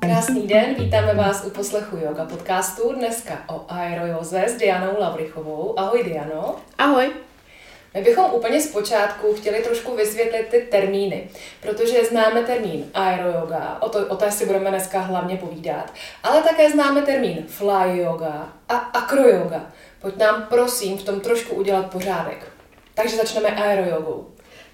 Krásný den, vítáme vás u poslechu Yoga podcastu. Dneska o aerojoze s Dianou Lavrychovou. Ahoj Diano. Ahoj. My bychom úplně zpočátku chtěli trošku vysvětlit ty termíny, protože známe termín aeroyoga, o, to, o té si budeme dneska hlavně povídat, ale také známe termín fly yoga a acroyoga. Pojď nám prosím v tom trošku udělat pořádek. Takže začneme aerojogou.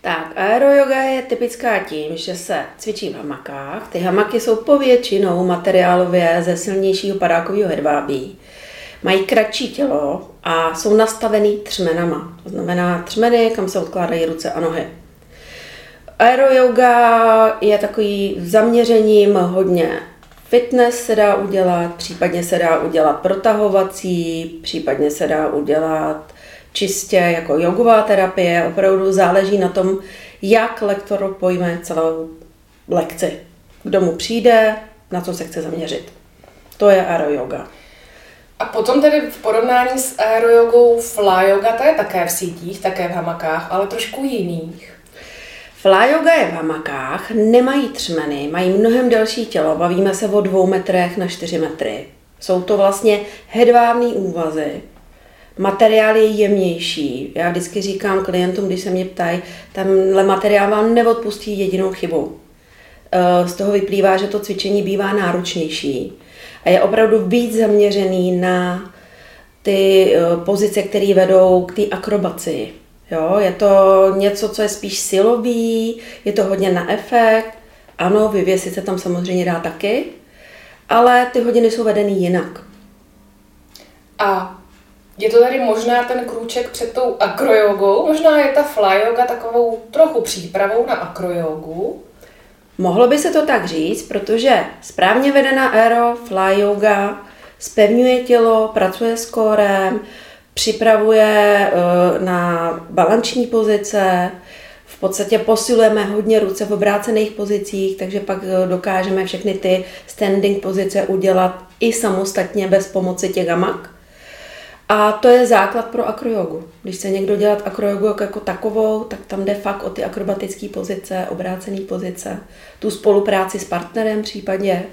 Tak, aeroyoga je typická tím, že se cvičí v hamakách. Ty hamaky jsou povětšinou materiálově ze silnějšího padákového hedvábí. Mají kratší tělo a jsou nastavený třmenama. To znamená třmeny, kam se odkládají ruce a nohy. Aeroyoga je takový zaměřením hodně fitness se dá udělat, případně se dá udělat protahovací, případně se dá udělat čistě jako jogová terapie. Opravdu záleží na tom, jak lektor pojme celou lekci. Kdo mu přijde, na co se chce zaměřit. To je aeroyoga. A potom tedy v porovnání s aerojogou fly yoga, ta je také v sítích, také v hamakách, ale trošku jiných. Fly yoga je v hamakách, nemají třmeny, mají mnohem delší tělo, bavíme se o dvou metrech na čtyři metry. Jsou to vlastně hedvábné úvazy, materiál je jemnější. Já vždycky říkám klientům, když se mě ptají, tenhle materiál vám neodpustí jedinou chybu. Eh, z toho vyplývá, že to cvičení bývá náročnější a je opravdu víc zaměřený na ty eh, pozice, které vedou k té akrobaci. Jo, je to něco, co je spíš silový, je to hodně na efekt. Ano, vyvěsit se tam samozřejmě dá taky, ale ty hodiny jsou vedeny jinak. A je to tady možná ten krůček před tou akrojogou, možná je ta fly yoga takovou trochu přípravou na akrojogu. Mohlo by se to tak říct, protože správně vedená aero fly yoga spevňuje tělo, pracuje s kórem, připravuje eh, na balanční pozice, v podstatě posilujeme hodně ruce v obrácených pozicích, takže pak eh, dokážeme všechny ty standing pozice udělat i samostatně bez pomoci těch hamak. A to je základ pro akrojogu. Když chce někdo dělat akrojogu jako takovou, tak tam jde fakt o ty akrobatické pozice, obrácené pozice, tu spolupráci s partnerem případně.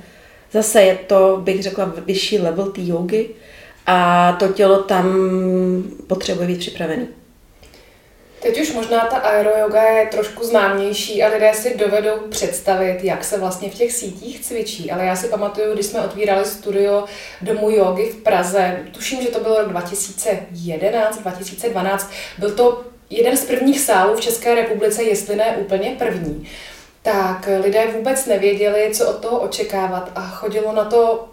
Zase je to, bych řekla, vyšší level té jogy a to tělo tam potřebuje být připravené. Teď už možná ta aeroyoga je trošku známější a lidé si dovedou představit, jak se vlastně v těch sítích cvičí. Ale já si pamatuju, když jsme otvírali studio Domu jogy v Praze, tuším, že to bylo rok 2011, 2012, byl to jeden z prvních sálů v České republice, jestli ne úplně první tak lidé vůbec nevěděli, co od toho očekávat a chodilo na to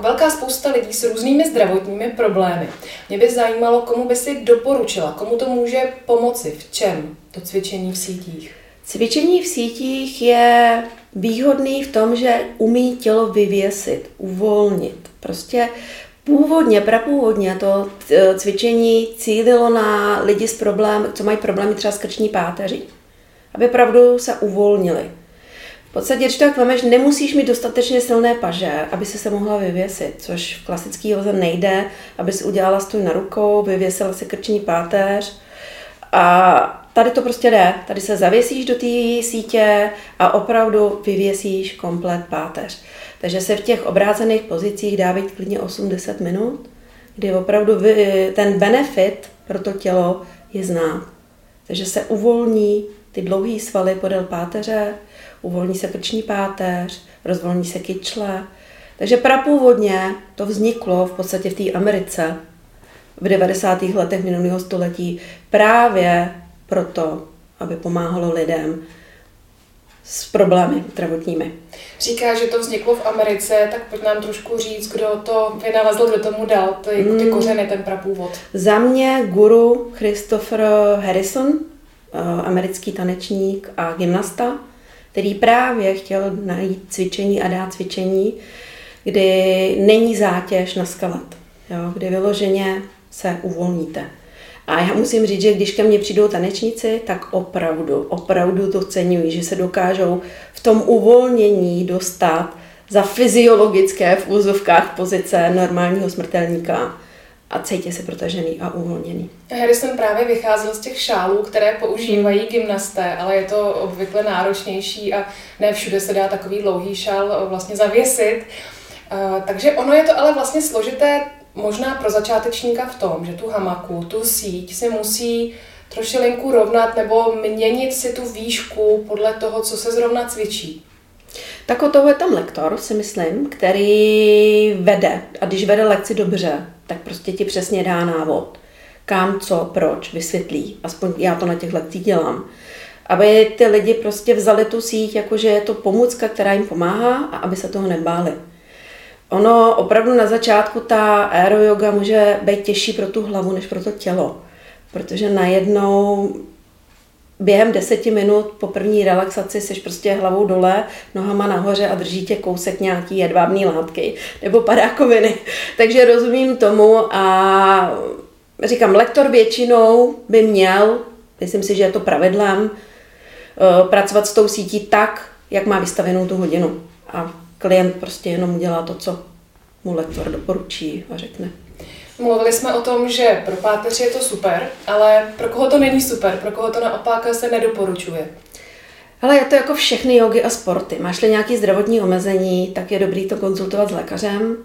velká spousta lidí s různými zdravotními problémy. Mě by zajímalo, komu by si doporučila, komu to může pomoci, v čem to cvičení v sítích. Cvičení v sítích je výhodný v tom, že umí tělo vyvěsit, uvolnit. Prostě původně, prapůvodně to e, cvičení cílilo na lidi s problém, co mají problémy třeba s krční páteří. Aby pravdu se uvolnili podstatě, když tak vemeš, nemusíš mít dostatečně silné paže, aby se se mohla vyvěsit, což v klasický hoze nejde, aby si udělala stůj na rukou, vyvěsila si krční páteř. A tady to prostě jde. Tady se zavěsíš do té sítě a opravdu vyvěsíš komplet páteř. Takže se v těch obrácených pozicích dá být klidně 8-10 minut, kdy opravdu ten benefit pro to tělo je znát. Takže se uvolní ty dlouhé svaly podél páteře, uvolní se krční páteř, rozvolní se kyčle. Takže prapůvodně to vzniklo v podstatě v té Americe v 90. letech minulého století právě proto, aby pomáhalo lidem s problémy zdravotními. Říká, že to vzniklo v Americe, tak pojď nám trošku říct, kdo to vynalezl, kdo tomu dal ty, ty hmm. kořeny, ten prapůvod. Za mě guru Christopher Harrison, eh, americký tanečník a gymnasta, který právě chtěl najít cvičení a dát cvičení, kdy není zátěž na skalat, jo, kdy vyloženě se uvolníte. A já musím říct, že když ke mně přijdou tanečníci, tak opravdu, opravdu to ceňují, že se dokážou v tom uvolnění dostat za fyziologické v úzovkách pozice normálního smrtelníka a cítí se protažený a uvolněný. Harrison právě vycházel z těch šálů, které používají gymnasté, ale je to obvykle náročnější a ne všude se dá takový dlouhý šál vlastně zavěsit. Takže ono je to ale vlastně složité možná pro začátečníka v tom, že tu hamaku, tu síť si musí trošilinku rovnat nebo měnit si tu výšku podle toho, co se zrovna cvičí. Tak o toho je tam lektor, si myslím, který vede. A když vede lekci dobře, tak prostě ti přesně dá návod. Kam, co, proč, vysvětlí. Aspoň já to na těch lekcích dělám. Aby ty lidi prostě vzali tu síť, jakože je to pomůcka, která jim pomáhá a aby se toho nebáli. Ono opravdu na začátku ta aeroyoga může být těžší pro tu hlavu než pro to tělo, protože najednou během deseti minut po první relaxaci seš prostě hlavou dole, nohama nahoře a drží tě kousek nějaký jedvábný látky nebo padákoviny. Takže rozumím tomu a říkám, lektor většinou by měl, myslím si, že je to pravidlem, eh, pracovat s tou sítí tak, jak má vystavenou tu hodinu. A klient prostě jenom udělá to, co mu lektor doporučí a řekne. Mluvili jsme o tom, že pro páteři je to super, ale pro koho to není super, pro koho to naopak se nedoporučuje. Ale je to jako všechny jogy a sporty. Máš-li nějaké zdravotní omezení, tak je dobrý to konzultovat s lékařem.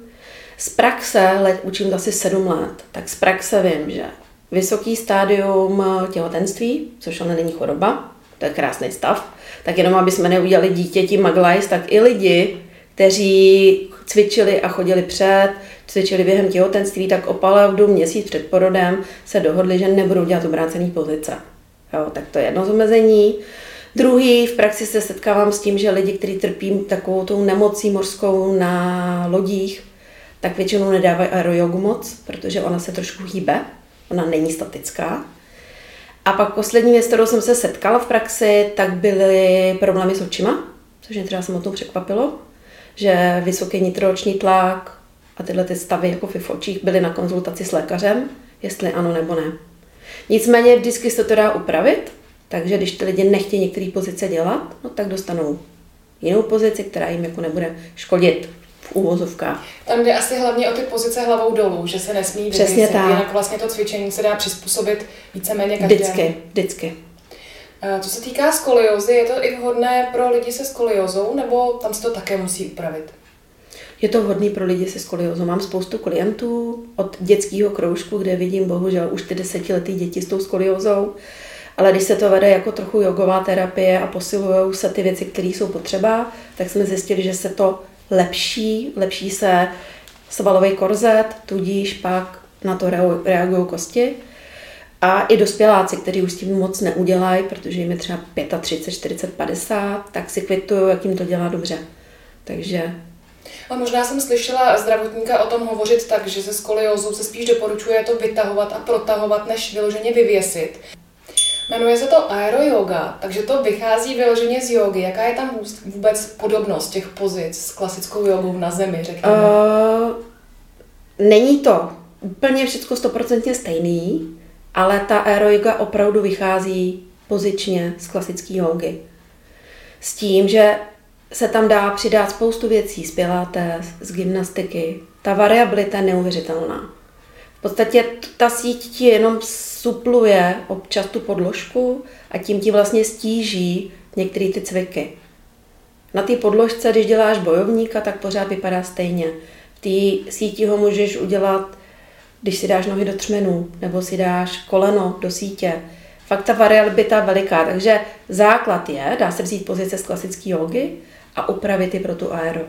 Z praxe, let učím asi sedm let, tak z praxe vím, že vysoký stádium těhotenství, což ale není choroba, to je krásný stav, tak jenom aby jsme neudělali dítěti maglajs, tak i lidi, kteří cvičili a chodili před, cvičili během těhotenství, tak opravdu měsíc před porodem se dohodli, že nebudou dělat obrácený pozice. Jo, tak to je jedno z omezení. Druhý, v praxi se setkávám s tím, že lidi, kteří trpí takovou tou nemocí mořskou na lodích, tak většinou nedávají aerojogu moc, protože ona se trošku hýbe, ona není statická. A pak poslední věc, kterou jsem se setkala v praxi, tak byly problémy s očima, což mě třeba samotnou překvapilo, že vysoký nitrooční tlak, a tyhle ty stavy jako v očích byly na konzultaci s lékařem, jestli ano nebo ne. Nicméně vždycky se to dá upravit, takže když ty lidi nechtějí některé pozice dělat, no tak dostanou jinou pozici, která jim jako nebude škodit v úvozovkách. Tam jde asi hlavně o ty pozice hlavou dolů, že se nesmí Přesně tak. jinak vlastně to cvičení se dá přizpůsobit víceméně každému. Vždycky, vždycky. Co se týká skoliozy, je to i vhodné pro lidi se skoliozou, nebo tam se to také musí upravit? Je to vhodný pro lidi se skoliozou. Mám spoustu klientů od dětského kroužku, kde vidím bohužel už ty desetiletý děti s tou skoliozou, ale když se to vede jako trochu jogová terapie a posilují se ty věci, které jsou potřeba, tak jsme zjistili, že se to lepší, lepší se svalový korzet, tudíž pak na to reagují kosti. A i dospěláci, kteří už s tím moc neudělají, protože jim je třeba 35, 40, 50, tak si kvitují, jak jim to dělá dobře. Takže a možná jsem slyšela zdravotníka o tom hovořit tak, že se skoliozou se spíš doporučuje to vytahovat a protahovat, než vyloženě vyvěsit. Jmenuje se to aeroyoga, takže to vychází vyloženě z jogy. Jaká je tam vůbec podobnost těch pozic s klasickou jogou na zemi, řekněme? Uh, není to úplně všechno stoprocentně stejný, ale ta aeroyoga opravdu vychází pozičně z klasické jogy. S tím, že se tam dá přidat spoustu věcí z pilates, z gymnastiky. Ta variabilita je neuvěřitelná. V podstatě ta síť ti jenom supluje občas tu podložku a tím ti vlastně stíží některé ty cviky. Na té podložce, když děláš bojovníka, tak pořád vypadá stejně. V té síti ho můžeš udělat, když si dáš nohy do třmenů, nebo si dáš koleno do sítě. Fakt ta variabilita je veliká, takže základ je, dá se vzít pozice z klasické jogy, a upravit je pro tu aero.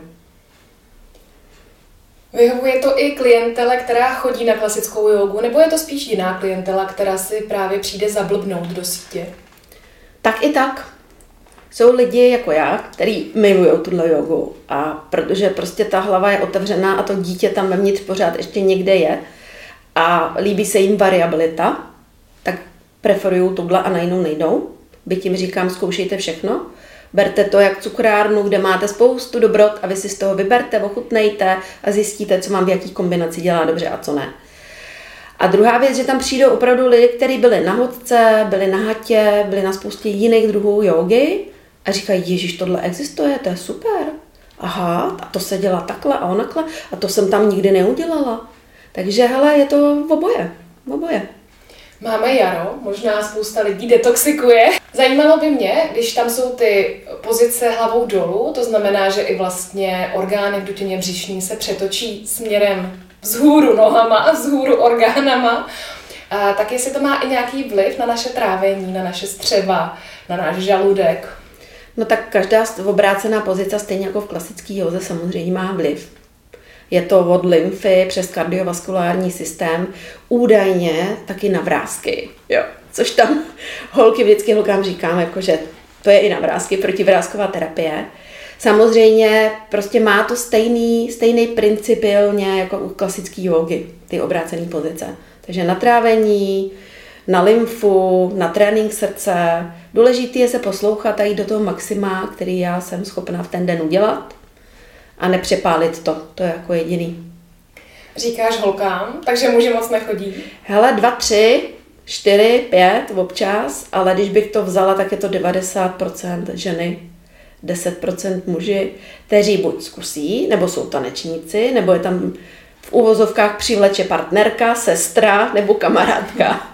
Vyhovuje to i klientele, která chodí na klasickou jogu, nebo je to spíš jiná klientela, která si právě přijde zablbnout do sítě? Tak i tak. Jsou lidi jako já, kteří milují tuhle jogu a protože prostě ta hlava je otevřená a to dítě tam vevnitř pořád ještě někde je a líbí se jim variabilita, tak preferují tuhle a na jinou nejdou. Byť jim říkám, zkoušejte všechno, Berte to jak cukrárnu, kde máte spoustu dobrot a vy si z toho vyberte, ochutnejte a zjistíte, co vám v jaký kombinaci dělá dobře a co ne. A druhá věc, že tam přijdou opravdu lidi, kteří byli na hodce, byli na hatě, byli na spoustě jiných druhů jogy a říkají, Ježíš, tohle existuje, to je super. Aha, a to se dělá takhle a onakle a to jsem tam nikdy neudělala. Takže hele, je to oboje. Oboje. Máme jaro, možná spousta lidí detoxikuje. Zajímalo by mě, když tam jsou ty pozice hlavou dolů, to znamená, že i vlastně orgány v dutině břišní se přetočí směrem vzhůru nohama a vzhůru orgánama, a tak jestli to má i nějaký vliv na naše trávení, na naše střeva, na náš žaludek. No tak každá obrácená pozice, stejně jako v klasické józe, samozřejmě má vliv. Je to od lymfy přes kardiovaskulární systém, údajně taky na vrázky. Jo. Což tam holky vždycky holkám říkám, jako že to je i na vrázky, protivrázková terapie. Samozřejmě prostě má to stejný, stejný principiálně jako u klasické jogy, ty obrácené pozice. Takže na trávení, na lymfu, na trénink srdce. Důležité je se poslouchat a jít do toho maxima, který já jsem schopna v ten den udělat a nepřepálit to. To je jako jediný. Říkáš holkám, takže muži moc nechodí? Hele, dva, tři, čtyři, pět občas, ale když bych to vzala, tak je to 90% ženy, 10% muži, kteří buď zkusí, nebo jsou tanečníci, nebo je tam v uvozovkách přivleče partnerka, sestra nebo kamarádka.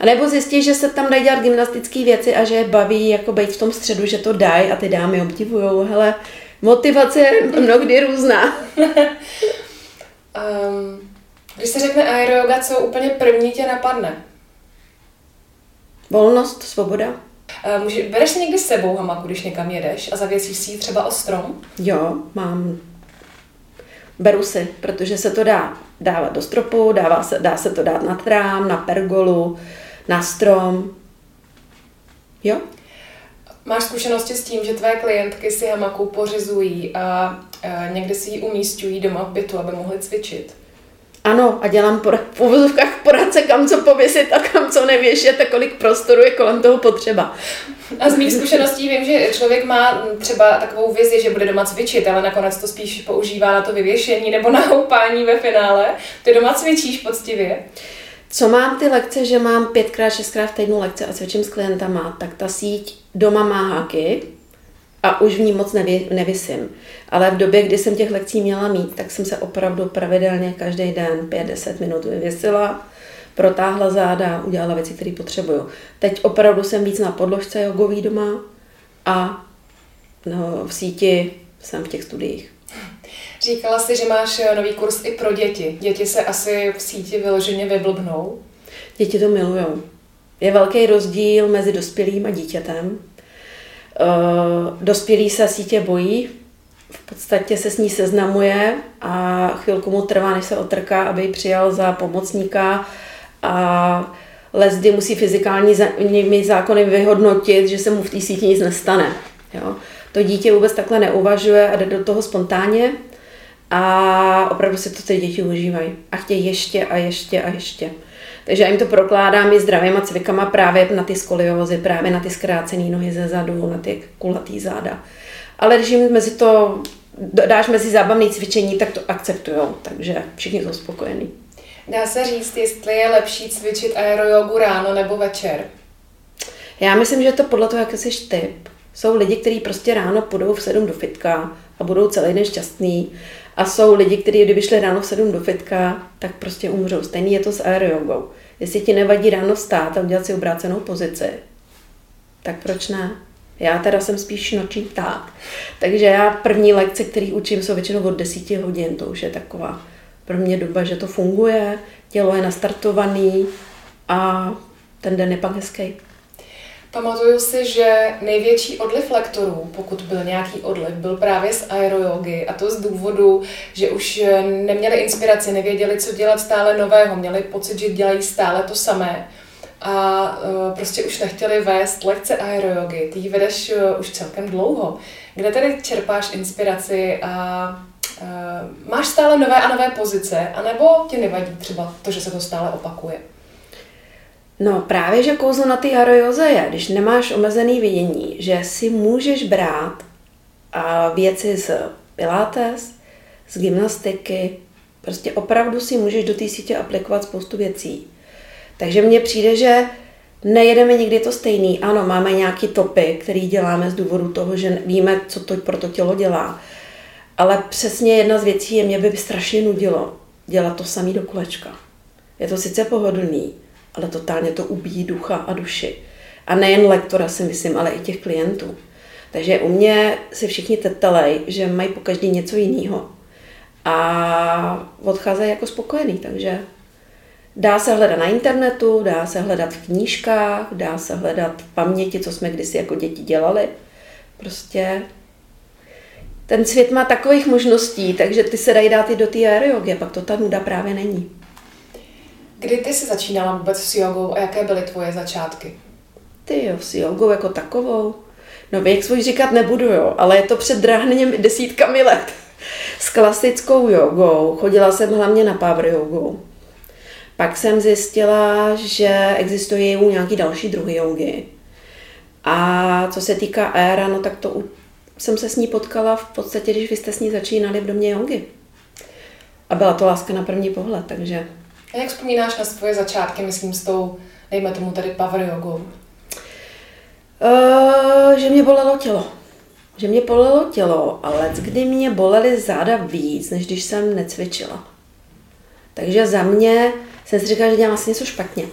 A nebo zjistí, že se tam dají dělat gymnastické věci a že je baví jako být v tom středu, že to dají a ty dámy obdivujou. Hele, motivace je mnohdy různá. um, když se řekne aeroyoga, co úplně první tě napadne? Volnost, svoboda. Uh, může, bereš si někdy s sebou hamaku, když někam jedeš a zavěsíš si ji třeba o strom? Jo, mám. Beru si, protože se to dá dávat do stropu, dává se, dá se to dát na trám, na pergolu, na strom. Jo? Máš zkušenosti s tím, že tvé klientky si hamaku pořizují a, někdy si ji umístují doma v bytu, aby mohly cvičit? Ano, a dělám por- v uvozovkách poradce, kam co pověsit a kam co nevěšet a kolik prostoru je kolem toho potřeba. A z mých zkušeností vím, že člověk má třeba takovou vizi, že bude doma cvičit, ale nakonec to spíš používá na to vyvěšení nebo na houpání ve finále. Ty doma cvičíš poctivě? Co mám ty lekce, že mám pětkrát, šestkrát v týdnu lekce a cvičím s klientama, tak ta síť doma má háky a už v ní moc nevy, nevysím. Ale v době, kdy jsem těch lekcí měla mít, tak jsem se opravdu pravidelně každý den 5-10 minut vyvěsila, protáhla záda, udělala věci, které potřebuju. Teď opravdu jsem víc na podložce jogový doma a no, v síti jsem v těch studiích. Říkala jsi, že máš eh, nový kurz i pro děti. Děti se asi v síti vyloženě vyblbnou. Děti to milujou. Je velký rozdíl mezi dospělým a dítětem. Uh, dospělý se sítě bojí, v podstatě se s ní seznamuje a chvilku mu trvá, než se otrká, aby ji přijal za pomocníka a lesdy musí fyzikální zákony vyhodnotit, že se mu v té síti nic nestane. Jo. To dítě vůbec takhle neuvažuje a jde do toho spontánně a opravdu si to ty děti užívají a chtějí ještě a ještě a ještě. Takže já jim to prokládám i zdravýma cvikama právě na ty skoliozy, právě na ty zkrácené nohy ze zadu, na ty kulatý záda. Ale když jim mezi to dáš mezi zábavné cvičení, tak to akceptují, takže všichni jsou spokojení. Dá se říct, jestli je lepší cvičit aerojogu ráno nebo večer? Já myslím, že to podle toho, jak jsi typ. Jsou lidi, kteří prostě ráno půjdou v sedm do fitka a budou celý den šťastný. A jsou lidi, kteří kdyby šli ráno v sedm do fitka, tak prostě umřou. Stejný je to s aerojogou. Jestli ti nevadí ráno vstát a udělat si obrácenou pozici, tak proč ne? Já teda jsem spíš noční pták. Takže já první lekce, který učím, jsou většinou od 10 hodin. To už je taková pro mě doba, že to funguje, tělo je nastartovaný a ten den je pak hezký. Pamatuju si, že největší odliv lektorů, pokud byl nějaký odliv, byl právě z aerojogy a to z důvodu, že už neměli inspiraci, nevěděli, co dělat stále nového, měli pocit, že dělají stále to samé a uh, prostě už nechtěli vést lekce aerojogy. Ty ji vedeš uh, už celkem dlouho. Kde tedy čerpáš inspiraci a máš stále nové a nové pozice, anebo ti nevadí třeba to, že se to stále opakuje? No právě, že kouzlo na ty aerojoze je, když nemáš omezený vidění, že si můžeš brát a věci z pilates, z gymnastiky, prostě opravdu si můžeš do té sítě aplikovat spoustu věcí. Takže mně přijde, že nejedeme nikdy to stejný. Ano, máme nějaký topy, který děláme z důvodu toho, že víme, co to pro to tělo dělá. Ale přesně jedna z věcí je, mě by strašně nudilo, dělat to samý do kolečka. Je to sice pohodlný, ale totálně to ubíjí ducha a duši. A nejen lektora si myslím, ale i těch klientů. Takže u mě si všichni tetelej, že mají po každý něco jiného. A odcházejí jako spokojený, takže dá se hledat na internetu, dá se hledat v knížkách, dá se hledat v paměti, co jsme kdysi jako děti dělali. Prostě ten svět má takových možností, takže ty se dají dát i do té aerojogy, pak to ta nuda právě není. Kdy ty jsi začínala vůbec s jogou a jaké byly tvoje začátky? Ty jo, s jogou jako takovou. No věk svůj říkat nebudu, jo, ale je to před drahněm desítkami let. S klasickou jogou chodila jsem hlavně na power jogu. Pak jsem zjistila, že existují u nějaký další druhy jogy. A co se týká éra, no tak to jsem se s ní potkala v podstatě, když vy jste s ní začínali v domě jogy. A byla to láska na první pohled, takže... A jak vzpomínáš na svoje začátky, myslím, s tou, dejme tomu tady power jogou? Uh, že mě bolelo tělo. Že mě bolelo tělo, ale kdy mě bolely záda víc, než když jsem necvičila. Takže za mě jsem si říkala, že dělám asi něco špatně.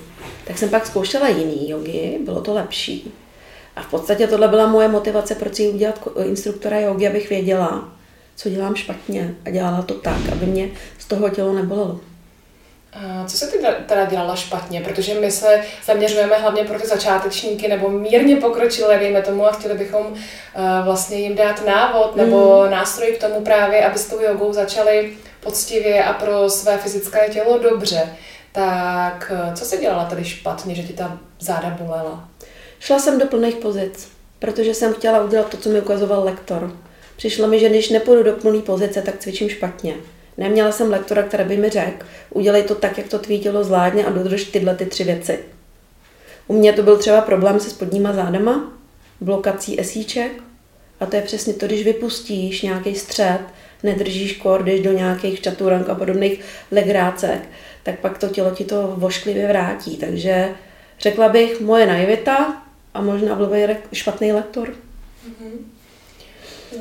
Tak jsem pak zkoušela jiný jogy, bylo to lepší. A v podstatě tohle byla moje motivace, proč si udělat instruktora jogy, abych věděla, co dělám špatně a dělala to tak, aby mě z toho tělo nebolelo. A co se ty teda dělala špatně? Protože my se zaměřujeme hlavně pro ty začátečníky nebo mírně pokročilé, dejme tomu, a chtěli bychom uh, vlastně jim dát návod nebo mm. nástroj k tomu právě, aby s tou jogou začali poctivě a pro své fyzické tělo dobře. Tak eh, co se dělala tady špatně, že ti ta záda bolela? Šla jsem do plných pozic, protože jsem chtěla udělat to, co mi ukazoval lektor. Přišlo mi, že když nepůjdu do plné pozice, tak cvičím špatně. Neměla jsem lektora, který by mi řekl, udělej to tak, jak to tvý tělo zvládne a dodrž tyhle ty tři věci. U mě to byl třeba problém se spodníma zádama, blokací esíček a to je přesně to, když vypustíš nějaký střed, nedržíš kor, jdeš do nějakých čaturank a podobných legrácek, tak pak to tělo ti to vošklivě vrátí. Takže řekla bych, moje naivita a možná byl špatný lektor. Mm-hmm.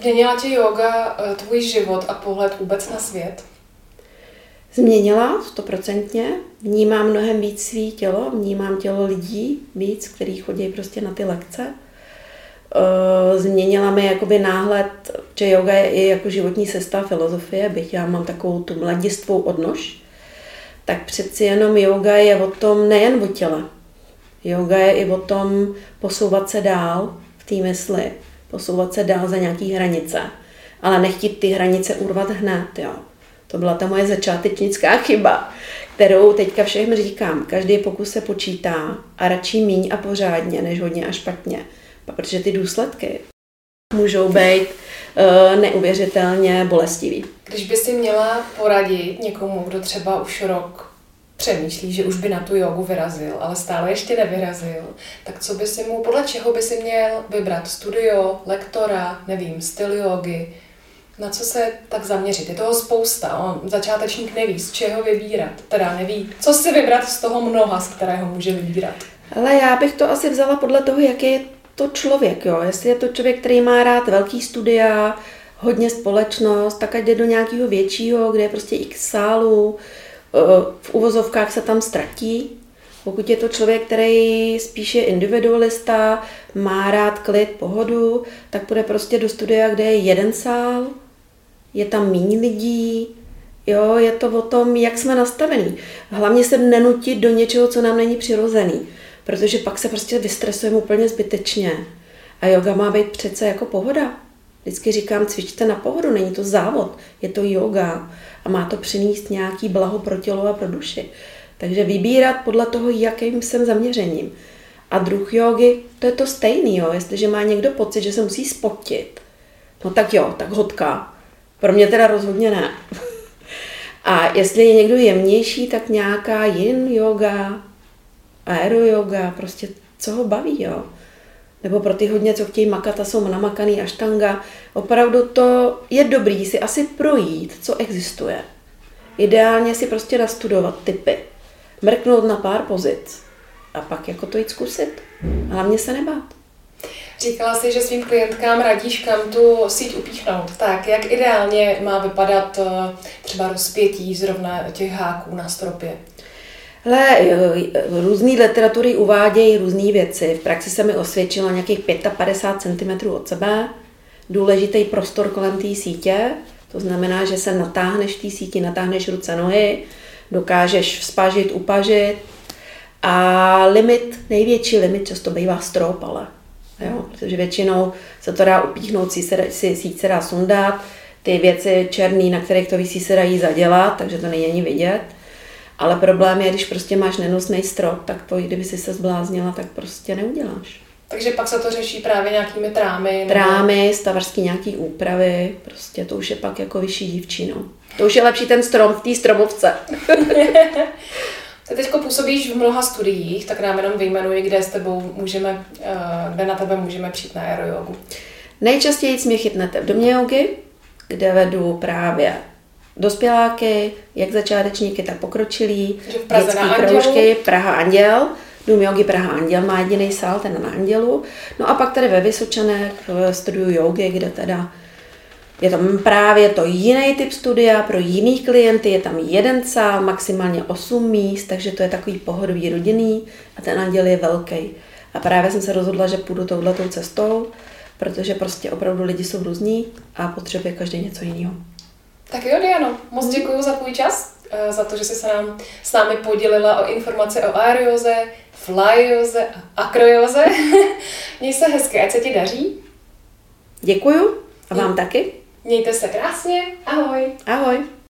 Změnila ti yoga eh, tvůj život a pohled vůbec na svět? Změnila stoprocentně. Vnímám mnohem víc svý tělo, vnímám tělo lidí víc, který chodí prostě na ty lekce. Eh, změnila mi jakoby náhled, že yoga je i jako životní cesta filozofie, byť já mám takovou tu mladistvou odnož, tak přeci jenom yoga je o tom nejen o těle. Yoga je i o tom posouvat se dál v té mysli, posouvat se dál za nějaký hranice, ale nechtít ty hranice urvat hned. Jo. To byla ta moje začátečnická chyba, kterou teďka všem říkám. Každý pokus se počítá a radši míň a pořádně, než hodně a špatně. Protože ty důsledky můžou být uh, neuvěřitelně bolestivý. Když by si měla poradit někomu, kdo třeba už rok přemýšlí, že už by na tu jogu vyrazil, ale stále ještě nevyrazil, tak co by si mu, podle čeho by si měl vybrat? Studio, lektora, nevím, styl jogy, na co se tak zaměřit? Je toho spousta. On, začátečník neví, z čeho vybírat. Teda neví, co si vybrat z toho mnoha, z kterého může vybírat. Ale já bych to asi vzala podle toho, jaký je to člověk. Jo? Jestli je to člověk, který má rád velký studia, hodně společnost, tak ať jde do nějakého většího, kde je prostě x sálů, v uvozovkách se tam ztratí. Pokud je to člověk, který spíše individualista, má rád klid, pohodu, tak půjde prostě do studia, kde je jeden sál, je tam méně lidí, jo, je to o tom, jak jsme nastavení. Hlavně se nenutit do něčeho, co nám není přirozený, protože pak se prostě vystresujeme úplně zbytečně. A yoga má být přece jako pohoda. Vždycky říkám, cvičte na pohodu, není to závod, je to yoga a má to přinést nějaký blaho pro tělo a pro duši. Takže vybírat podle toho, jakým jsem zaměřením. A druh jogy, to je to stejný, jo. Jestliže má někdo pocit, že se musí spotit, no tak jo, tak hodka. Pro mě teda rozhodně ne. A jestli je někdo jemnější, tak nějaká yin yoga, aero yoga, prostě co ho baví, jo nebo pro ty hodně, co chtějí makat a jsou namakaný aštanga. Opravdu to je dobrý si asi projít, co existuje. Ideálně si prostě nastudovat typy, mrknout na pár pozic a pak jako to jít zkusit. Hlavně se nebát. Říkala jsi, že svým klientkám radíš, kam tu síť upíchnout. Tak, jak ideálně má vypadat eh, třeba rozpětí zrovna těch háků na stropě? Hle, různé literatury uvádějí různé věci. V praxi se mi osvědčilo nějakých 55 cm od sebe. Důležitý prostor kolem té sítě, to znamená, že se natáhneš té síti, natáhneš ruce, nohy, dokážeš vzpažit, upažit. A limit, největší limit často bývá strop, ale jo, protože většinou se to dá upíchnout, si, se, si síť se dá sundat, ty věci černý, na kterých to vysí, se dají zadělat, takže to není ani vidět. Ale problém je, když prostě máš nenosný strop, tak to, kdyby si se zbláznila, tak prostě neuděláš. Takže pak se to řeší právě nějakými trámy? Nebo... Trámy, stavarský nějaký úpravy, prostě to už je pak jako vyšší dívčino. To už je lepší ten strom v té stromovce. Ty teď působíš v mnoha studiích, tak nám jenom vyjmenuji, kde s tebou můžeme, eh, kde na tebe můžeme přijít na aerojogu. Nejčastěji mě chytnete v domě jogy, kde vedu právě dospěláky, jak začátečníky, tak pokročilí, dětský kroužky, Praha Anděl. Dům jogy Praha Anděl má jediný sál, ten na Andělu. No a pak tady ve Vysočanech v studiu jogy, kde teda je tam právě to jiný typ studia pro jiný klienty, je tam jeden sál, maximálně 8 míst, takže to je takový pohodový rodinný a ten anděl je velký. A právě jsem se rozhodla, že půjdu touhletou cestou, protože prostě opravdu lidi jsou různí a potřebuje každý něco jiného. Tak jo, Diano, moc mhm. děkuji za tvůj čas, eh, za to, že jsi se nám s námi podělila o informace o aerioze, flyoze a akrojoze. Měj se hezky, ať se ti daří. Děkuju a vám taky. Mějte se krásně, ahoj. Ahoj.